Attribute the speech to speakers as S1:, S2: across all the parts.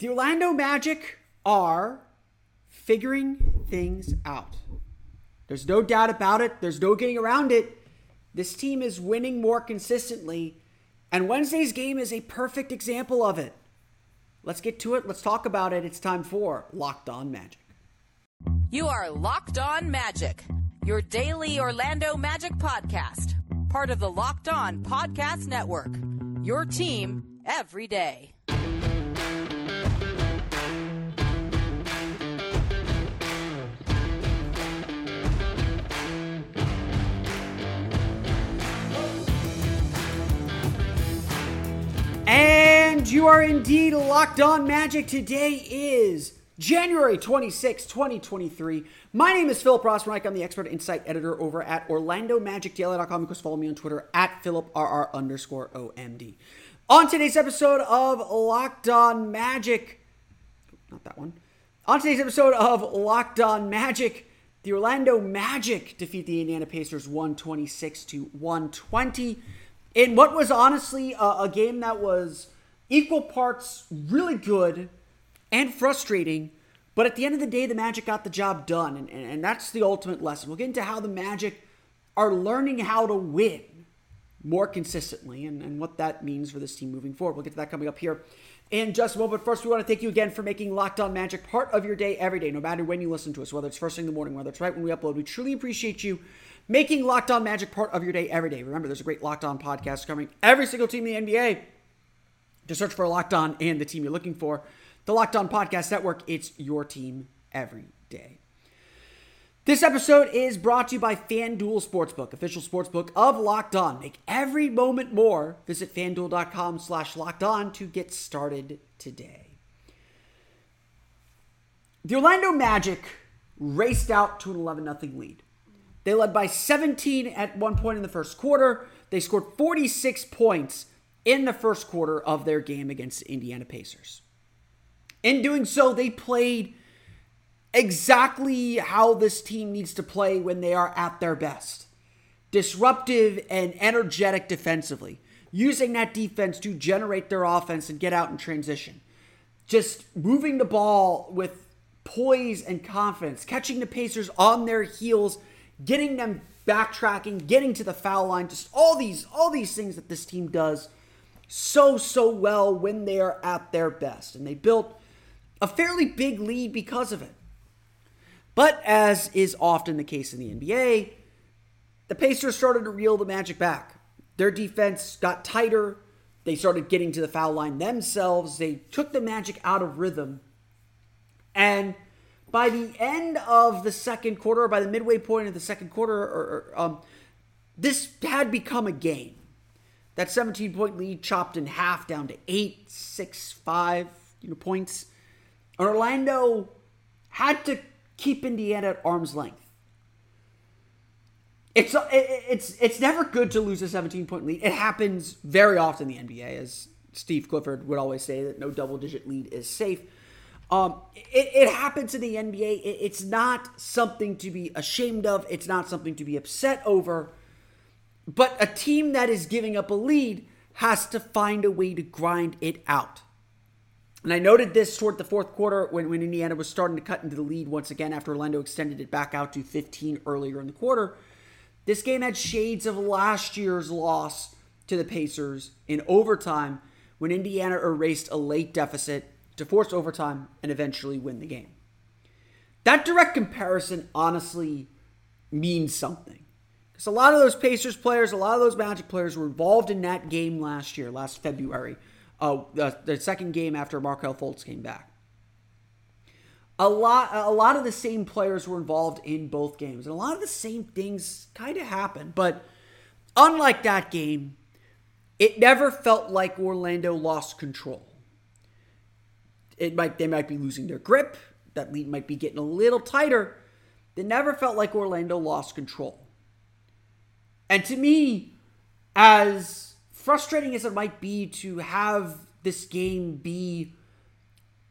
S1: The Orlando Magic are figuring things out. There's no doubt about it. There's no getting around it. This team is winning more consistently, and Wednesday's game is a perfect example of it. Let's get to it. Let's talk about it. It's time for Locked On Magic.
S2: You are Locked On Magic, your daily Orlando Magic podcast, part of the Locked On Podcast Network. Your team every day.
S1: You are indeed locked on magic. Today is January 26, 2023. My name is Philip Rossman. I'm the expert insight editor over at OrlandoMagicDaily.com. Of course, follow me on Twitter at PhilipRR underscore OMD. On today's episode of Locked On Magic, not that one. On today's episode of Locked On Magic, the Orlando Magic defeat the Indiana Pacers 126 to 120 in what was honestly a, a game that was equal parts really good and frustrating. But at the end of the day, the Magic got the job done, and, and, and that's the ultimate lesson. We'll get into how the Magic are learning how to win more consistently and, and what that means for this team moving forward. We'll get to that coming up here in just a moment. First, we want to thank you again for making Locked On Magic part of your day every day, no matter when you listen to us, whether it's first thing in the morning, whether it's right when we upload. We truly appreciate you making Locked On Magic part of your day every day. Remember, there's a great Locked On podcast covering every single team in the NBA. Just search for Locked On and the team you're looking for. The Locked On Podcast Network, it's your team every day. This episode is brought to you by FanDuel Sportsbook, official sportsbook of Locked On. Make every moment more. Visit fanduel.com slash locked on to get started today. The Orlando Magic raced out to an 11 0 lead. They led by 17 at one point in the first quarter. They scored 46 points in the first quarter of their game against the Indiana Pacers. In doing so, they played exactly how this team needs to play when they are at their best disruptive and energetic defensively, using that defense to generate their offense and get out in transition. Just moving the ball with poise and confidence, catching the Pacers on their heels, getting them backtracking, getting to the foul line, just all these all these things that this team does so so well when they are at their best. And they built a fairly big lead because of it. But as is often the case in the NBA, the Pacers started to reel the Magic back. Their defense got tighter. They started getting to the foul line themselves. They took the Magic out of rhythm. And by the end of the second quarter, by the midway point of the second quarter, or, or, um, this had become a game. That 17 point lead chopped in half down to eight, six, five you know, points. Orlando had to keep Indiana at arm's length. It's it's it's never good to lose a 17 point lead. It happens very often in the NBA, as Steve Clifford would always say that no double digit lead is safe. Um, it, it happens in the NBA. It, it's not something to be ashamed of. It's not something to be upset over. But a team that is giving up a lead has to find a way to grind it out. And I noted this toward the fourth quarter when, when Indiana was starting to cut into the lead once again after Orlando extended it back out to 15 earlier in the quarter. This game had shades of last year's loss to the Pacers in overtime when Indiana erased a late deficit to force overtime and eventually win the game. That direct comparison honestly means something. Because a lot of those Pacers players, a lot of those Magic players were involved in that game last year, last February, uh, the, the second game after Markelle Fultz came back. A lot, a lot of the same players were involved in both games, and a lot of the same things kind of happened. But unlike that game, it never felt like Orlando lost control it might they might be losing their grip. That lead might be getting a little tighter. It never felt like Orlando lost control. And to me, as frustrating as it might be to have this game be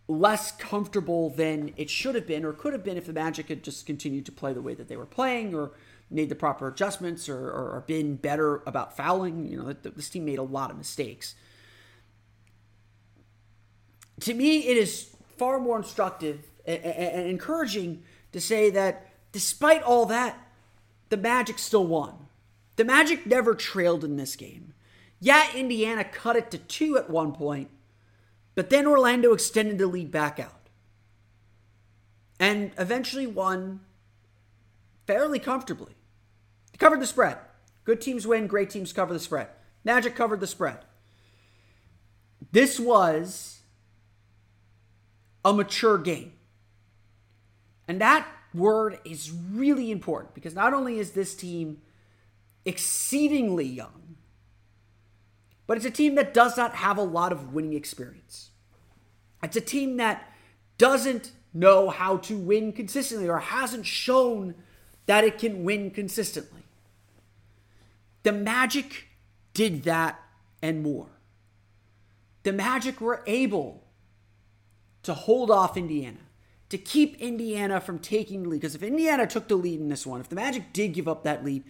S1: less comfortable than it should have been or could have been if the Magic had just continued to play the way that they were playing or made the proper adjustments or, or, or been better about fouling. You know, this team made a lot of mistakes. To me, it is far more instructive and, and encouraging to say that despite all that, the Magic still won. The Magic never trailed in this game. Yeah, Indiana cut it to two at one point, but then Orlando extended the lead back out and eventually won fairly comfortably. They covered the spread. Good teams win, great teams cover the spread. Magic covered the spread. This was a mature game. And that word is really important because not only is this team exceedingly young, but it's a team that does not have a lot of winning experience. It's a team that doesn't know how to win consistently or hasn't shown that it can win consistently. The Magic did that and more. The Magic were able to hold off Indiana, to keep Indiana from taking the lead. Because if Indiana took the lead in this one, if the Magic did give up that lead,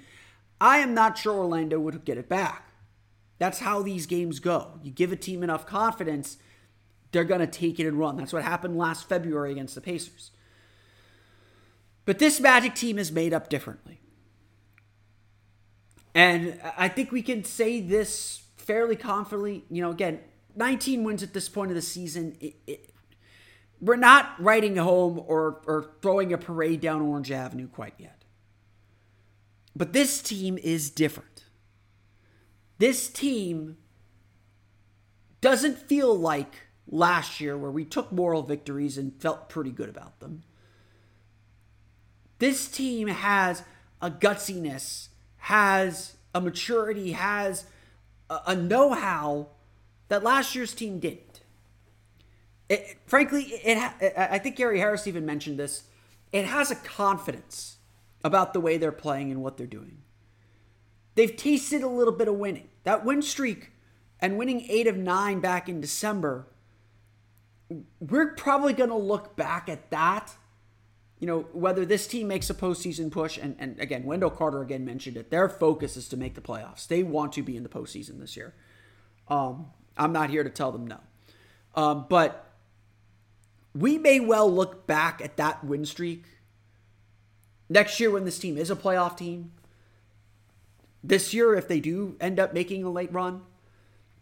S1: I am not sure Orlando would get it back. That's how these games go. You give a team enough confidence, they're going to take it and run. That's what happened last February against the Pacers. But this Magic team is made up differently. And I think we can say this fairly confidently. You know, again, 19 wins at this point of the season. It, it, we're not riding home or, or throwing a parade down Orange Avenue quite yet. But this team is different. This team doesn't feel like last year where we took moral victories and felt pretty good about them. This team has a gutsiness, has a maturity, has a, know how that last year's team didn't. It, frankly, it, it, I think Gary Harris even mentioned this. It has a confidence about the way they're playing and what they're doing. They've tasted a little bit of winning. That win streak and winning eight of nine back in December, we're probably going to look back at that. You know, whether this team makes a postseason push, and, and again, Wendell Carter again mentioned it, their focus is to make the playoffs. They want to be in the postseason this year. Um, I'm not here to tell them no. Um, but we may well look back at that win streak next year when this team is a playoff team. This year, if they do end up making a late run,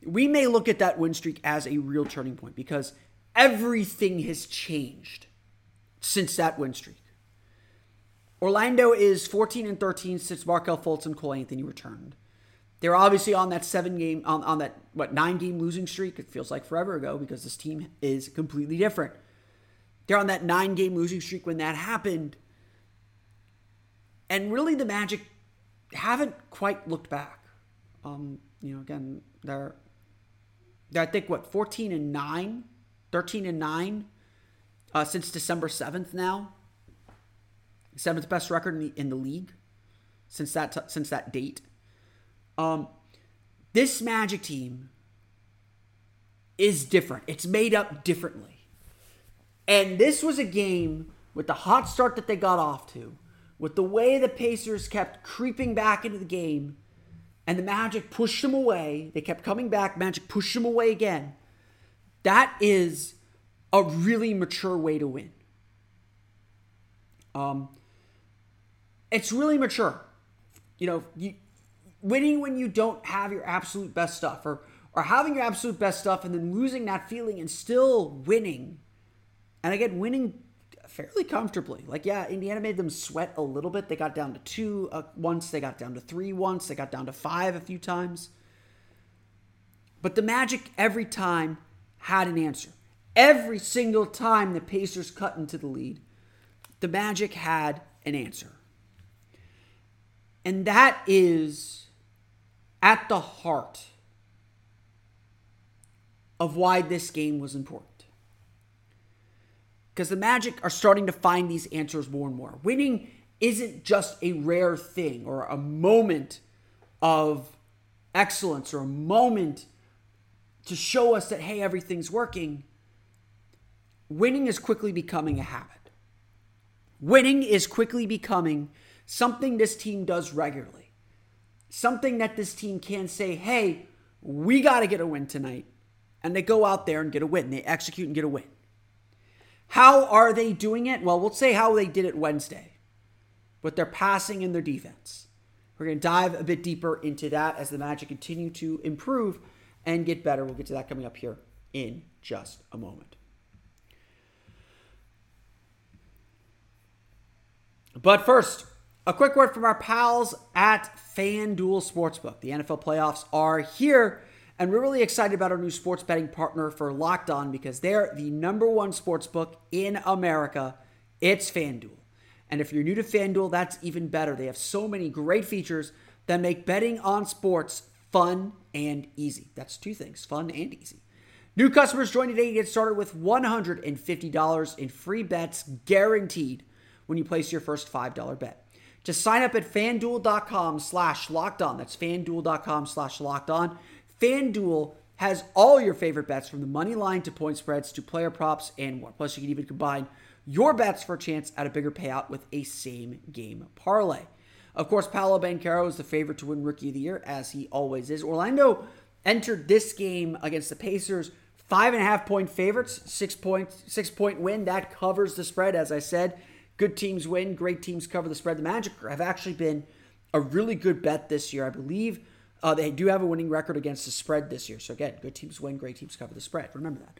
S1: we may look at that win streak as a real turning point because everything has changed since that win streak. Orlando is 14 and 13 since Markelle Fultz and Cole Anthony returned. They're obviously on that seven game, on, on that, what, nine game losing streak. It feels like forever ago because this team is completely different. They're on that nine game losing streak when that happened. And really, the Magic haven't quite looked back. Um, you know, again, they're, they're, I think, what, 14 and 9, 13 and 9 uh, since December 7th now. Seventh best record in the, in the league since that, t- since that date. Um, this Magic team is different. It's made up differently. And this was a game with the hot start that they got off to, with the way the Pacers kept creeping back into the game, and the Magic pushed them away. They kept coming back. Magic pushed them away again. That is a really mature way to win. Um, it's really mature. You know, you, winning when you don't have your absolute best stuff, or or having your absolute best stuff and then losing that feeling and still winning and again, winning fairly comfortably. Like, yeah, Indiana made them sweat a little bit. They got down to two uh, once, they got down to three once, they got down to five a few times. But the Magic every time had an answer. Every single time the Pacers cut into the lead, the Magic had an answer. And that is at the heart of why this game was important. Because the Magic are starting to find these answers more and more. Winning isn't just a rare thing or a moment of excellence or a moment to show us that, hey, everything's working. Winning is quickly becoming a habit. Winning is quickly becoming something this team does regularly. Something that this team can say, hey, we got to get a win tonight. And they go out there and get a win. They execute and get a win. How are they doing it? Well, we'll say how they did it Wednesday with their passing and their defense. We're going to dive a bit deeper into that as the Magic continue to improve and get better. We'll get to that coming up here in just a moment. But first, a quick word from our pals at FanDuel Sportsbook. The NFL playoffs are here, and we're really excited about our new sports betting partner for Locked On because they're the number one sports book in America. It's FanDuel. And if you're new to FanDuel, that's even better. They have so many great features that make betting on sports fun and easy. That's two things fun and easy. New customers join today to get started with $150 in free bets guaranteed when you place your first $5 bet. Just sign up at fanduel.com slash locked on. That's fanduel.com slash locked on. FanDuel has all your favorite bets from the money line to point spreads to player props and more. Plus, you can even combine your bets for a chance at a bigger payout with a same game parlay. Of course, Paolo Banchero is the favorite to win Rookie of the Year, as he always is. Orlando entered this game against the Pacers five and a half point favorites, six point six point win that covers the spread. As I said, good teams win, great teams cover the spread. The Magic have actually been a really good bet this year. I believe uh, they do have a winning record against the spread this year. So again, good teams win, great teams cover the spread. Remember that.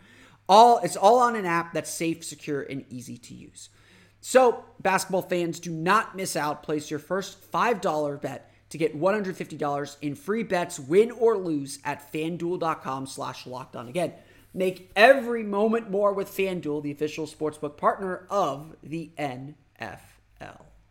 S1: All it's all on an app that's safe, secure, and easy to use. So, basketball fans, do not miss out. Place your first $5 bet to get $150 in free bets, win or lose, at fanduel.com slash locked on. Again, make every moment more with FanDuel, the official sportsbook partner of the NFL.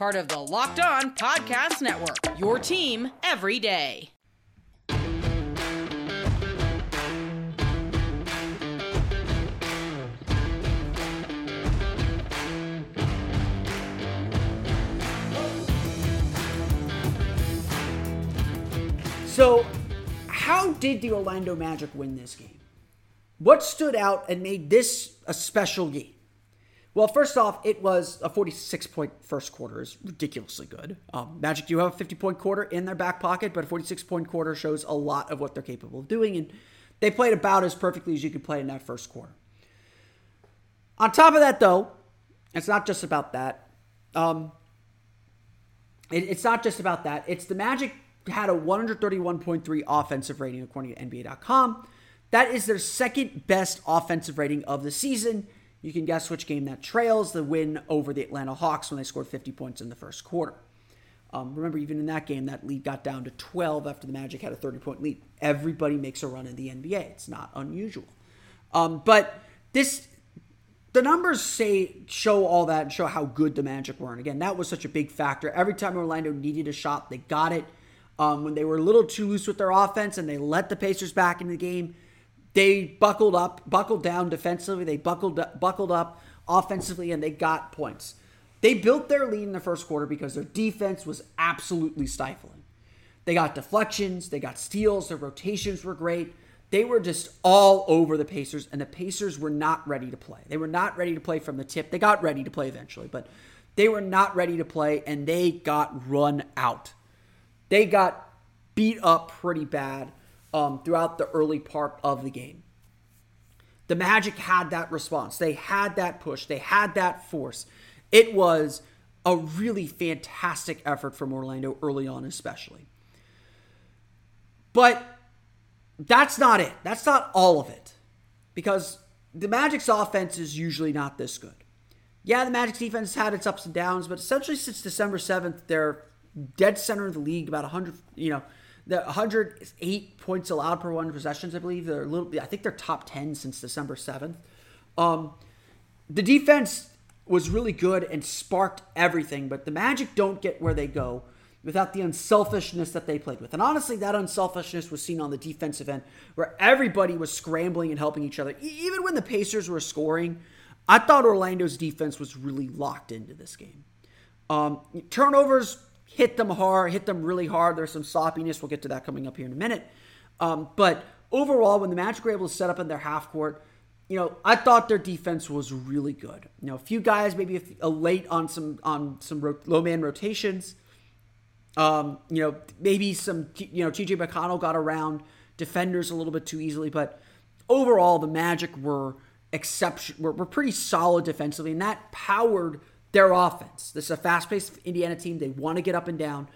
S2: Part of the Locked On Podcast Network, your team every day.
S1: So, how did the Orlando Magic win this game? What stood out and made this a special game? Well, first off, it was a 46 point first quarter. is ridiculously good. Um, Magic do have a 50 point quarter in their back pocket, but a 46 point quarter shows a lot of what they're capable of doing, and they played about as perfectly as you could play in that first quarter. On top of that, though, it's not just about that. Um, it, it's not just about that. It's the Magic had a 131.3 offensive rating according to NBA.com. That is their second best offensive rating of the season. You can guess which game that trails the win over the Atlanta Hawks when they scored 50 points in the first quarter. Um, remember, even in that game, that lead got down to 12 after the Magic had a 30 point lead. Everybody makes a run in the NBA. It's not unusual. Um, but this, the numbers say show all that and show how good the Magic were. And again, that was such a big factor. Every time Orlando needed a shot, they got it. Um, when they were a little too loose with their offense and they let the Pacers back in the game, they buckled up, buckled down defensively. They buckled buckled up offensively, and they got points. They built their lead in the first quarter because their defense was absolutely stifling. They got deflections, they got steals, their rotations were great. They were just all over the Pacers, and the Pacers were not ready to play. They were not ready to play from the tip. They got ready to play eventually, but they were not ready to play, and they got run out. They got beat up pretty bad um, throughout the early part of the game. The Magic had that response. They had that push. They had that force. It was a really fantastic effort from Orlando early on, especially. But that's not it. That's not all of it. Because the Magic's offense is usually not this good. yeah, the Magic's defense had its ups and downs, but essentially since December 7th, they're dead center of the league, about 100, you know, the 108 points allowed per one possessions, I believe. They're a little, I think they're top 10 since December 7th. Um, the defense was really good and sparked everything, but the Magic don't get where they go without the unselfishness that they played with. And honestly, that unselfishness was seen on the defensive end where everybody was scrambling and helping each other. Even when the Pacers were scoring, I thought Orlando's defense was really locked into this game. Um, turnovers hit them hard, hit them really hard. There's some sloppiness. We'll get to that coming up here in a minute. Um, but overall, when the Magic were able to set up in their half court, you know, I thought their defense was really good. You know, a few guys maybe a, a late on some on some ro- low man rotations. Um, you know, maybe some you know TJ McConnell got around defenders a little bit too easily, but overall the Magic were exception were, were pretty solid defensively, and that powered their offense. This is a fast-paced Indiana team. They want to get up and down.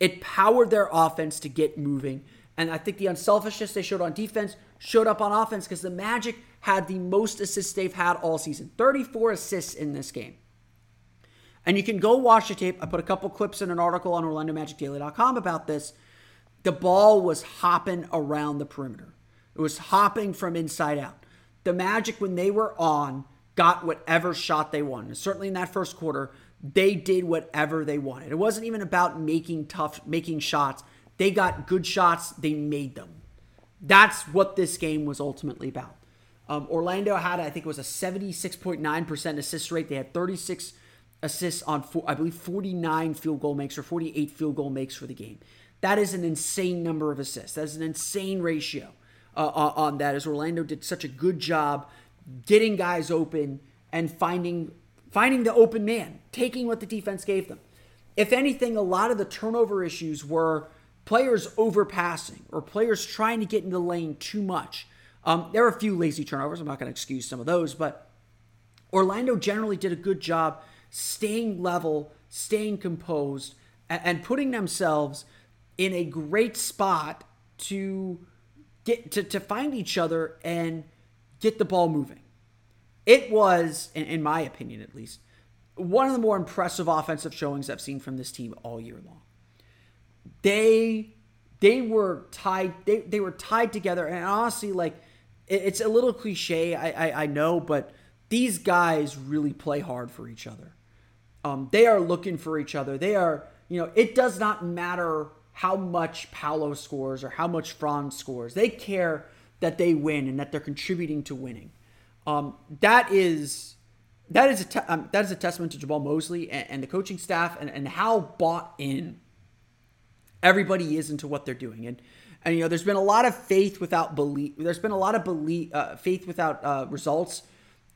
S1: It powered their offense to get moving. And I think the unselfishness they showed on defense showed up on offense because the Magic had the most assists they've had all season 34 assists in this game. And you can go watch the tape. I put a couple clips in an article on OrlandoMagicDaily.com about this. The ball was hopping around the perimeter, it was hopping from inside out. The Magic, when they were on, got whatever shot they wanted. Certainly in that first quarter, they did whatever they wanted. It wasn't even about making tough, making shots. They got good shots, they made them. That's what this game was ultimately about. Um, Orlando had, I think it was a 76.9% assist rate. They had 36 assists on, four, I believe, 49 field goal makes or 48 field goal makes for the game. That is an insane number of assists. That is an insane ratio uh, on that, as Orlando did such a good job getting guys open and finding finding the open man, taking what the defense gave them. If anything, a lot of the turnover issues were players overpassing or players trying to get into the lane too much. Um, there are a few lazy turnovers. I'm not going to excuse some of those, but Orlando generally did a good job staying level, staying composed, and, and putting themselves in a great spot to get to, to find each other and get the ball moving. It was, in, my opinion at least, one of the more impressive offensive showings I've seen from this team all year long. They they were tied they, they were tied together and honestly like it, it's a little cliche I, I, I know but these guys really play hard for each other um, they are looking for each other they are you know it does not matter how much Paolo scores or how much Franz scores they care that they win and that they're contributing to winning um, that is that is a te- um, that is a testament to Jamahl Mosley and, and the coaching staff and, and how bought in everybody is into what they're doing. And and you know, there's been a lot of faith without belief. There's been a lot of belief, uh, faith without uh, results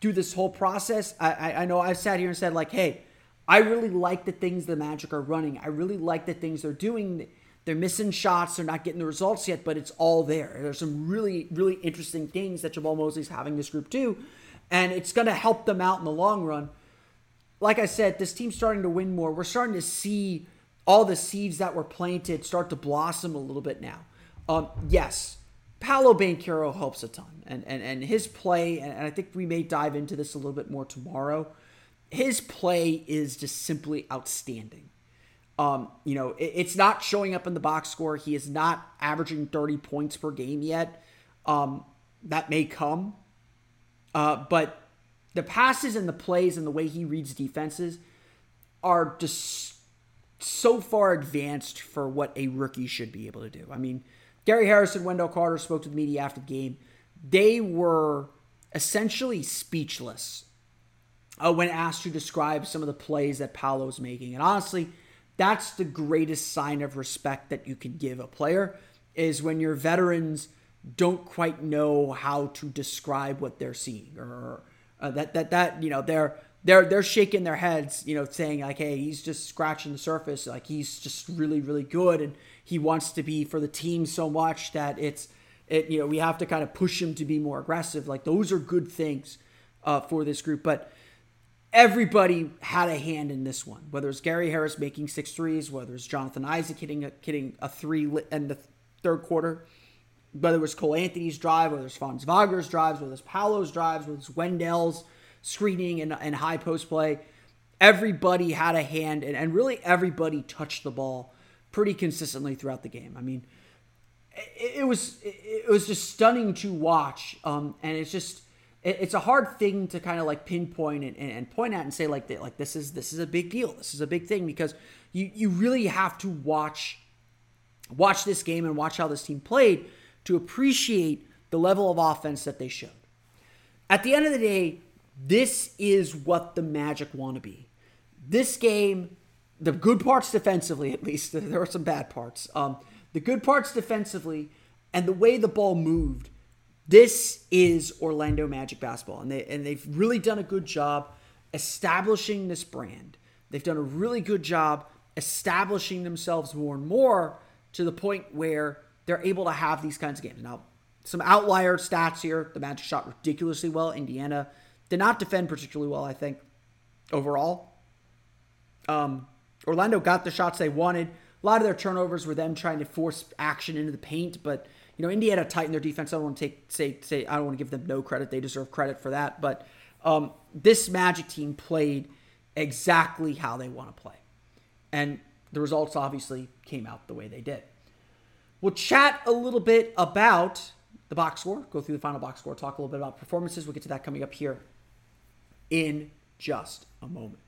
S1: through this whole process. I, I, I know I've sat here and said like, hey, I really like the things the Magic are running. I really like the things they're doing. They're missing shots. They're not getting the results yet, but it's all there. There's some really, really interesting things that Jamahl Mosley's having this group do, and it's going to help them out in the long run. Like I said, this team's starting to win more. We're starting to see all the seeds that were planted start to blossom a little bit now. Um, yes, Paolo Banchero helps a ton, and and and his play, and I think we may dive into this a little bit more tomorrow. His play is just simply outstanding. Um, you know, it, it's not showing up in the box score. He is not averaging 30 points per game yet. Um, that may come. Uh, but the passes and the plays and the way he reads defenses are just so far advanced for what a rookie should be able to do. I mean, Gary Harrison, Wendell Carter spoke to the media after the game. They were essentially speechless uh, when asked to describe some of the plays that Paolo's making. And honestly, that's the greatest sign of respect that you can give a player is when your veterans don't quite know how to describe what they're seeing or uh, that that that you know they're they're they're shaking their heads, you know, saying like, "Hey, he's just scratching the surface. Like he's just really really good, and he wants to be for the team so much that it's it. You know, we have to kind of push him to be more aggressive. Like those are good things uh, for this group, but everybody had a hand in this one. Whether it's Gary Harris making six threes, whether it's Jonathan Isaac hitting a, hitting a three in the third quarter, whether it was Cole Anthony's drive, whether it's Franz Wagner's drives, whether it's Paolo's drives, whether it's Wendell's screening and, and high post play. Everybody had a hand, and, and really everybody touched the ball pretty consistently throughout the game. I mean, it, it was it was just stunning to watch, um, and it's just it, it's a hard thing to kind of like pinpoint and, and, point at and say like like this is this is a big deal. This is a big thing because you you really have to watch watch this game and watch how this team played to appreciate the level of offense that they showed. At the end of the day, this is what the Magic want to be. This game, the good parts defensively, at least, there are some bad parts. Um, the good parts defensively and the way the ball moved this is Orlando Magic basketball, and they and they've really done a good job establishing this brand. They've done a really good job establishing themselves more and more to the point where they're able to have these kinds of games. Now, some outlier stats here. The Magic shot ridiculously well. Indiana did not defend particularly well, I think, overall. Um, Orlando got the shots they wanted. A lot of their turnovers were them trying to force action into the paint, but you know, Indiana tightened their defense. I don't want to take say say I don't want to give them no credit. They deserve credit for that. But um, this Magic team played exactly how they want to play, and the results obviously came out the way they did. We'll chat a little bit about the box score, go through the final box score, talk a little bit about performances. We'll get to that coming up here in just a moment.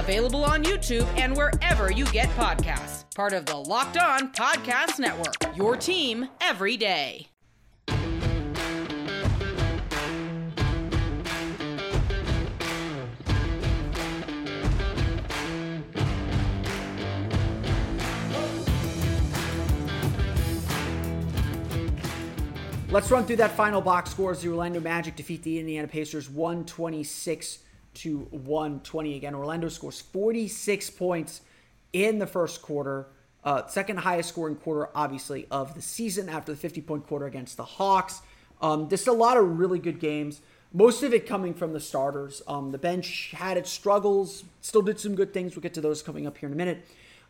S2: available on YouTube and wherever you get podcasts. Part of the Locked On Podcast Network, your team every day.
S1: Let's run through that final box scores. The Orlando Magic defeat the Indiana Pacers 126 to 120. Again, Orlando scores 46 points in the first quarter. Uh, second highest scoring quarter, obviously, of the season after the 50 point quarter against the Hawks. Um, just a lot of really good games. Most of it coming from the starters. Um, the bench had its struggles, still did some good things. We'll get to those coming up here in a minute.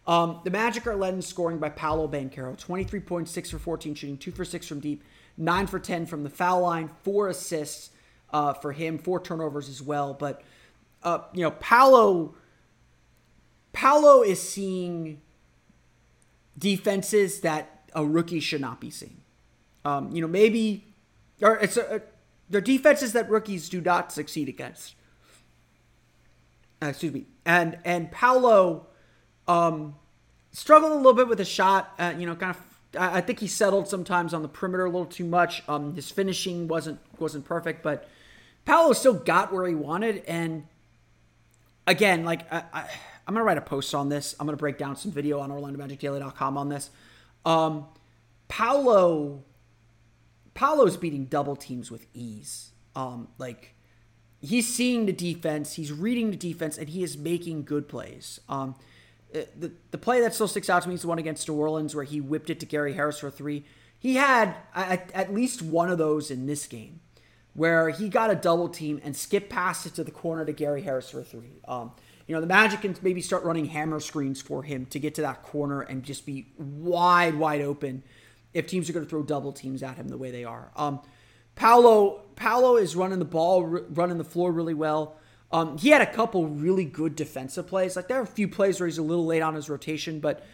S1: Um, the Magic are led in scoring by Paolo Banchero, 23 points, 6 for 14 shooting, 2 for 6 from deep, 9 for 10 from the foul line, 4 assists uh, for him, 4 turnovers as well. But, uh, you know, Paolo, Paolo is seeing defenses that a rookie should not be seeing. Um, you know, maybe, or it's a, a, they're defenses that rookies do not succeed against. Uh, excuse me. And, and Paolo, um, struggled a little bit with a shot. Uh, you know, kind of. I think he settled sometimes on the perimeter a little too much. Um, his finishing wasn't wasn't perfect, but Paolo still got where he wanted. And again, like I, I, am gonna write a post on this. I'm gonna break down some video on OrlandoMagicDaily.com on this. Um, Paolo, Paolo's beating double teams with ease. Um, like he's seeing the defense, he's reading the defense, and he is making good plays. Um, uh, the, the play that still sticks out to me is the one against New Orleans where he whipped it to Gary Harris for three. He had at, at least one of those in this game where he got a double team and skipped past it to the corner to Gary Harris for three. Um, you know, the Magic can maybe start running hammer screens for him to get to that corner and just be wide, wide open if teams are going to throw double teams at him the way they are. Um, Paolo, Paolo is running the ball, running the floor really well. Um, he had a couple really good defensive plays. Like there are a few plays where he's a little late on his rotation, but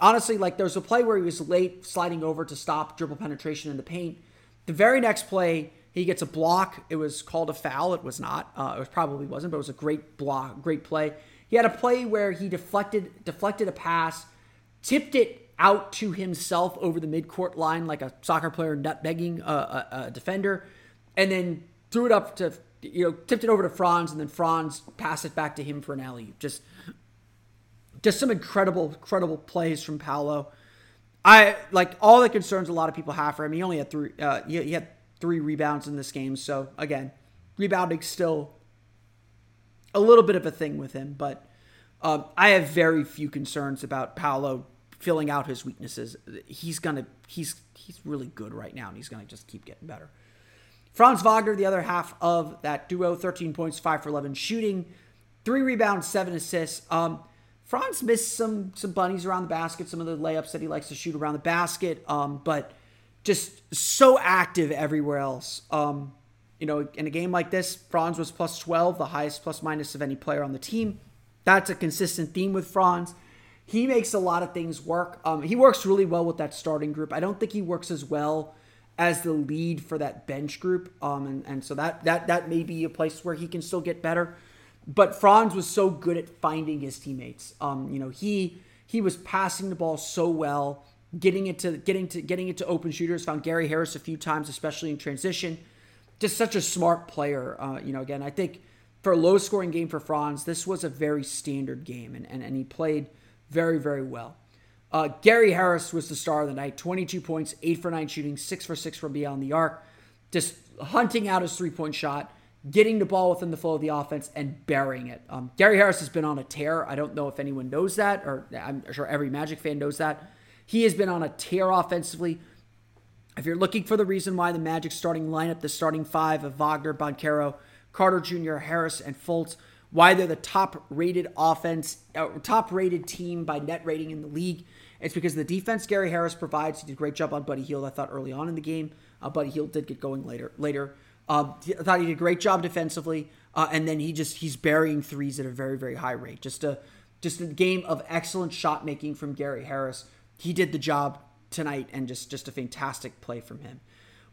S1: honestly, like there's a play where he was late sliding over to stop dribble penetration in the paint. The very next play, he gets a block. It was called a foul. It was not. Uh, it was probably wasn't, but it was a great block, great play. He had a play where he deflected deflected a pass, tipped it out to himself over the midcourt line like a soccer player nutmegging a, a, a defender, and then threw it up to you know, tipped it over to Franz, and then Franz passed it back to him for an alley. Just, just some incredible, incredible plays from Paolo. I like all the concerns a lot of people have for him. He only had three. Uh, he, he had three rebounds in this game, so again, rebounding still a little bit of a thing with him. But um, I have very few concerns about Paolo filling out his weaknesses. He's gonna he's he's really good right now, and he's gonna just keep getting better. Franz Wagner, the other half of that duo, 13 points, 5 for 11 shooting, 3 rebounds, 7 assists. Um, Franz missed some some bunnies around the basket, some of the layups that he likes to shoot around the basket, um, but just so active everywhere else. Um, you know, in a game like this, Franz was plus 12, the highest plus minus of any player on the team. That's a consistent theme with Franz. He makes a lot of things work. Um, he works really well with that starting group. I don't think he works as well as the lead for that bench group. Um, and, and so that that that may be a place where he can still get better. But Franz was so good at finding his teammates. Um, you know, he he was passing the ball so well, getting it to getting to getting it to open shooters. Found Gary Harris a few times, especially in transition. Just such a smart player. Uh, you know, again, I think for a low scoring game for Franz, this was a very standard game, and, and, and he played very, very well. Uh, Gary Harris was the star of the night 22 points, 8 for 9 shooting, 6 for 6 from beyond the arc, just hunting out his three point shot, getting the ball within the flow of the offense, and burying it. Um, Gary Harris has been on a tear. I don't know if anyone knows that, or I'm sure every Magic fan knows that. He has been on a tear offensively. If you're looking for the reason why the Magic starting lineup, the starting five of Wagner, Banchero, Carter Jr., Harris, and Fultz, why they're the top rated offense, uh, top rated team by net rating in the league. It's because the defense Gary Harris provides. He did a great job on Buddy Hield, I thought, early on in the game. Uh, Buddy Hield did get going later. Later, uh, I thought he did a great job defensively, uh, and then he just he's burying threes at a very very high rate. Just a just a game of excellent shot making from Gary Harris. He did the job tonight, and just just a fantastic play from him.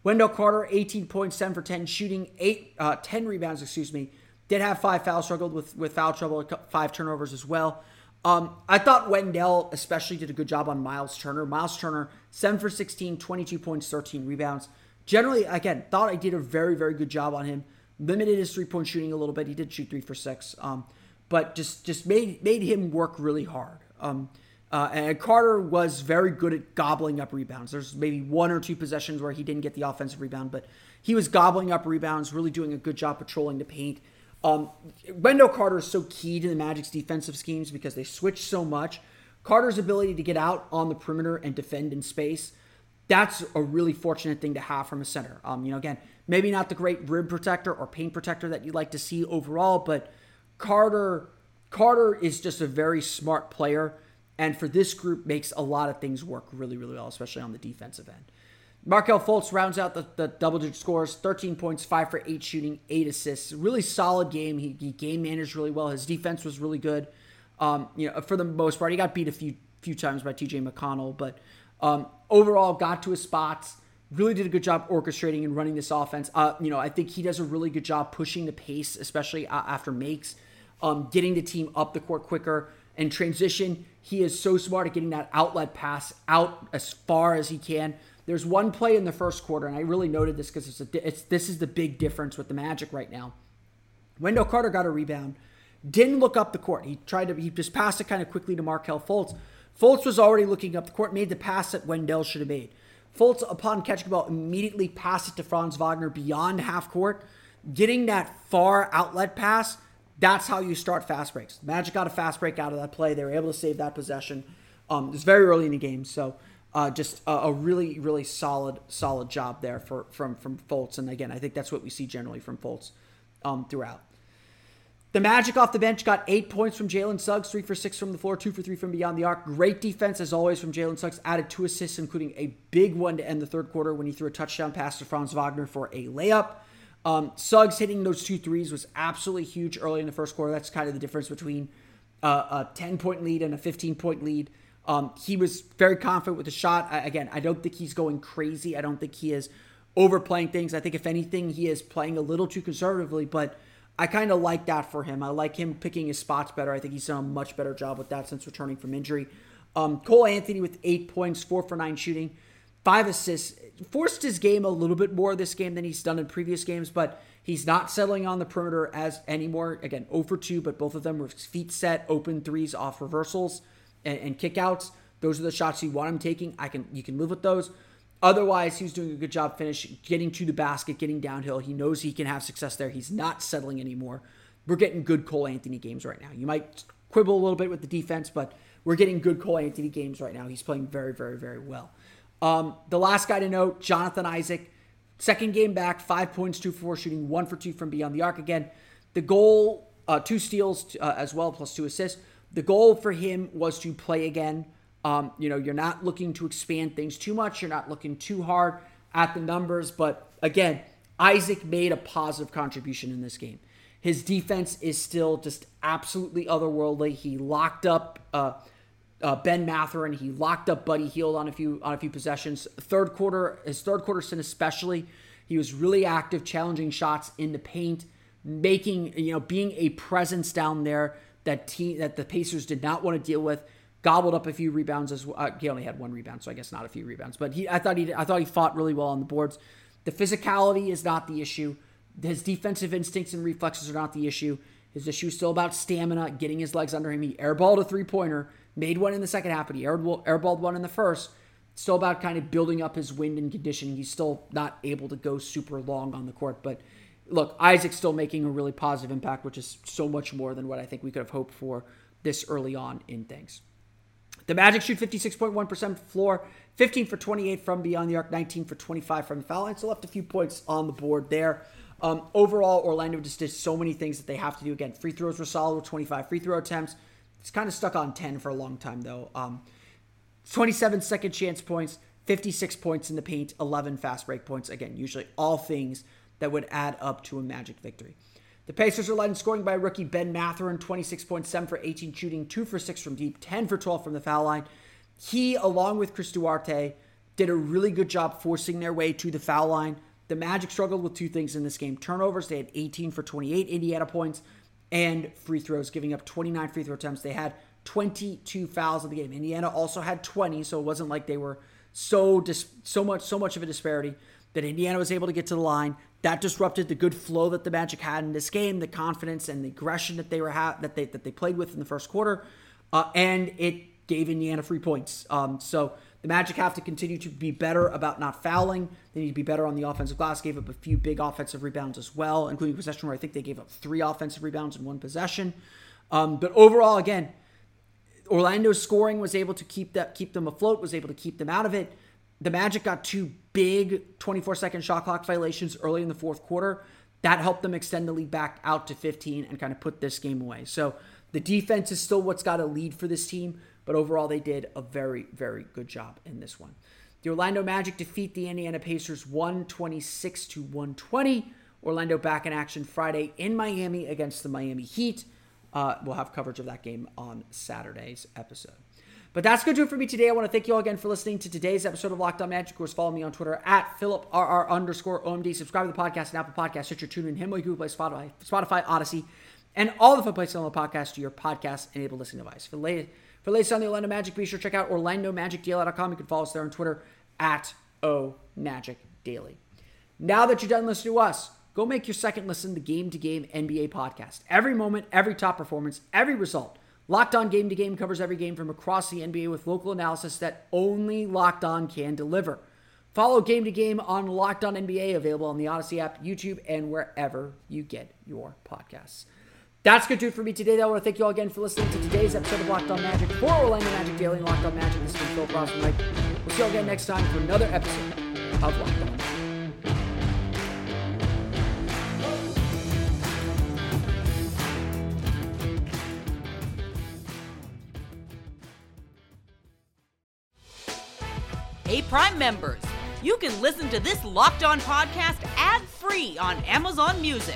S1: Wendell Carter, 18 points, 7 for 10, shooting eight, uh, 10 rebounds, excuse me. Did have five fouls, struggled with, with foul trouble, five turnovers as well. Um, I thought Wendell especially did a good job on Myles Turner. Myles Turner, 7 for 16, 22 points, 13 rebounds. Generally, again, thought I did a very, very good job on him. Limited his three point shooting a little bit. He did shoot three for six, um, but just just made made him work really hard. Um, uh, and Carter was very good at gobbling up rebounds. There's maybe one or two possessions where he didn't get the offensive rebound, but he was gobbling up rebounds, really doing a good job patrolling the paint. Um, Wendell Carter is so key to the Magic's defensive schemes because they switch so much. Carter's ability to get out on the perimeter and defend in space, that's a really fortunate thing to have from a center. Um, you know, again, maybe not the great rim protector or paint protector that you'd like to see overall, but Carter Carter is just a very smart player and for this group makes a lot of things work really, really well, especially on the defensive end. Markelle Fultz rounds out the, the double digit scores 13 points, 5 for 8 shooting, 8 assists. Really solid game. He, he game managed really well. His defense was really good. Um, you know, for the most part, he got beat a few few times by TJ McConnell, but um, overall got to his spots. Really did a good job orchestrating and running this offense. Uh, you know, I think he does a really good job pushing the pace, especially after makes, um, getting the team up the court quicker and transition. He is so smart at getting that outlet pass out as far as he can. There's one play in the first quarter, and I really noted this because it's, a, it's this is the big difference with the Magic right now. Wendell Carter got a rebound, didn't look up the court. He tried to he just passed it kind of quickly to Markelle Fultz. Fultz was already looking up the court, made the pass that Wendell should have made. Fultz, upon catching the ball, immediately passed it to Franz Wagner beyond half court, getting that far outlet pass that's how you start fast breaks. Magic got a fast break out of that play. They were able to save that possession. Um, it was very early in the game, so uh, just a, a, really, really solid, solid job there for from from Fultz. And again, I think that's what we see generally from Fultz um, throughout. The Magic off the bench got eight points from Jalen Suggs, three for six from the floor, two for three from beyond the arc. Great defense as always from Jalen Suggs. Added two assists, including a big one to end the third quarter when he threw a touchdown pass to Franz Wagner for a layup. Um, Suggs hitting those two threes was absolutely huge early in the first quarter. That's kind of the difference between uh, a 10 point lead and a 15 point lead. Um, he was very confident with the shot. I, again, I don't think he's going crazy. I don't think he is overplaying things. I think, if anything, he is playing a little too conservatively, but I kind of like that for him. I like him picking his spots better. I think he's done a much better job with that since returning from injury. Um, Cole Anthony with eight points, four for nine shooting, five assists forced his game a little bit more this game than he's done in previous games, but he's not settling on the perimeter as anymore. Again, 0 for 2, but both of them were feet set, open threes off reversals and, and kickouts. Those are the shots you want him taking. I can you can live with those. Otherwise, he's doing a good job finish, getting to the basket, getting downhill. He knows he can have success there. He's not settling anymore. We're getting good Cole Anthony games right now. You might quibble a little bit with the defense, but we're getting good Cole Anthony games right now. He's playing very, very, very well. Um, the last guy to note, Jonathan Isaac, second game back, five points, two for four shooting, one for two from beyond the arc. Again, the goal, uh, two steals uh, as well, plus two assists. The goal for him was to play again. Um, you know, you're not looking to expand things too much. You're not looking too hard at the numbers. But again, Isaac made a positive contribution in this game. His defense is still just absolutely otherworldly. He locked up uh, uh, Ben Mathurin. He locked up Buddy Hield on a few on a few possessions. Third quarter, his third quarter stint especially, he was really active, challenging shots in the paint, making you know being a presence down there that team that the Pacers did not want to deal with. Gobbled up a few rebounds as well. Uh, he only had one rebound, so I guess not a few rebounds. But he, I thought he, I thought he fought really well on the boards. The physicality is not the issue. His defensive instincts and reflexes are not the issue. His issue is still about stamina, getting his legs under him. He airballed a three pointer, made one in the second half, but he airballed one in the first. Still about kind of building up his wind and conditioning. He's still not able to go super long on the court. But look, Isaac's still making a really positive impact, which is so much more than what I think we could have hoped for this early on in things. The Magic shoot 56.1% floor, 15 for 28 from beyond the arc, 19 for 25 from the foul line. So left a few points on the board there. Um, overall, Orlando just did so many things that they have to do. Again, free throws were solid with 25 free throw attempts. It's kind of stuck on 10 for a long time, though. Um, 27 second chance points, 56 points in the paint, 11 fast break points. Again, usually all things that would add up to a Magic victory. The Pacers are led in scoring by rookie Ben Mathurin, 26.7 for 18 shooting, 2 for 6 from deep, 10 for 12 from the foul line. He, along with Chris Duarte, did a really good job forcing their way to the foul line. The Magic struggled with two things in this game turnovers. They had 18 for 28 Indiana points, and free throws, giving up 29 free throw attempts. They had 22 fouls in the game. Indiana also had 20, so it wasn't like they were so dis- so much so much of a disparity that Indiana was able to get to the line. That disrupted the good flow that the Magic had in this game, the confidence and the aggression that they were ha- that they that they played with in the first quarter, uh, and it gave Indiana free points. Um, so the Magic have to continue to be better about not fouling. They need to be better on the offensive glass. Gave up a few big offensive rebounds as well, including possession where I think they gave up three offensive rebounds in one possession. Um, but overall, again, Orlando's scoring was able to keep that keep them afloat, was able to keep them out of it. The Magic got two big 24 second shot clock violations early in the fourth quarter. That helped them extend the lead back out to 15 and kind of put this game away. So the defense is still what's got a lead for this team, but overall they did a very, very good job in this one. The Orlando Magic defeat the Indiana Pacers 126 to 120. Orlando back in action Friday in Miami against the Miami Heat. Uh, we'll have coverage of that game on Saturday's episode. But that's going to do it for me today. I want to thank you all again for listening to today's episode of Locked On Magic. Of course, follow me on Twitter at PhilipRR underscore OMD. Subscribe to the podcast and Apple Podcast, Stitcher, TuneIn, Himalaya, Google Play, Spotify, Spotify, Audacy, and all the fun places on the podcast to your podcast-enabled listening device. For the latest, for the latest on the Orlando Magic, be sure to check out OrlandoMagicDaily.com. You can follow us there on Twitter at OMagicDaily. Now that you're done listening to us, go make your second listen the Game to Game NBA podcast. Every moment, every top performance, every result. Locked On Game to Game covers every game from across the NBA with local analysis that only Locked On can deliver. Follow Game to Game on Locked On NBA, available on the Audacy app, YouTube, and wherever you get your podcasts. That's going to do it for me today. I want to thank you all again for listening to today's episode of Locked On Magic for Orlando Magic Daily and Locked On Magic. This is Phil Cross Mike. We'll see you all again next time for another episode of Locked On.
S2: Hey, Prime members, you can listen to this Locked On podcast ad free on Amazon Music.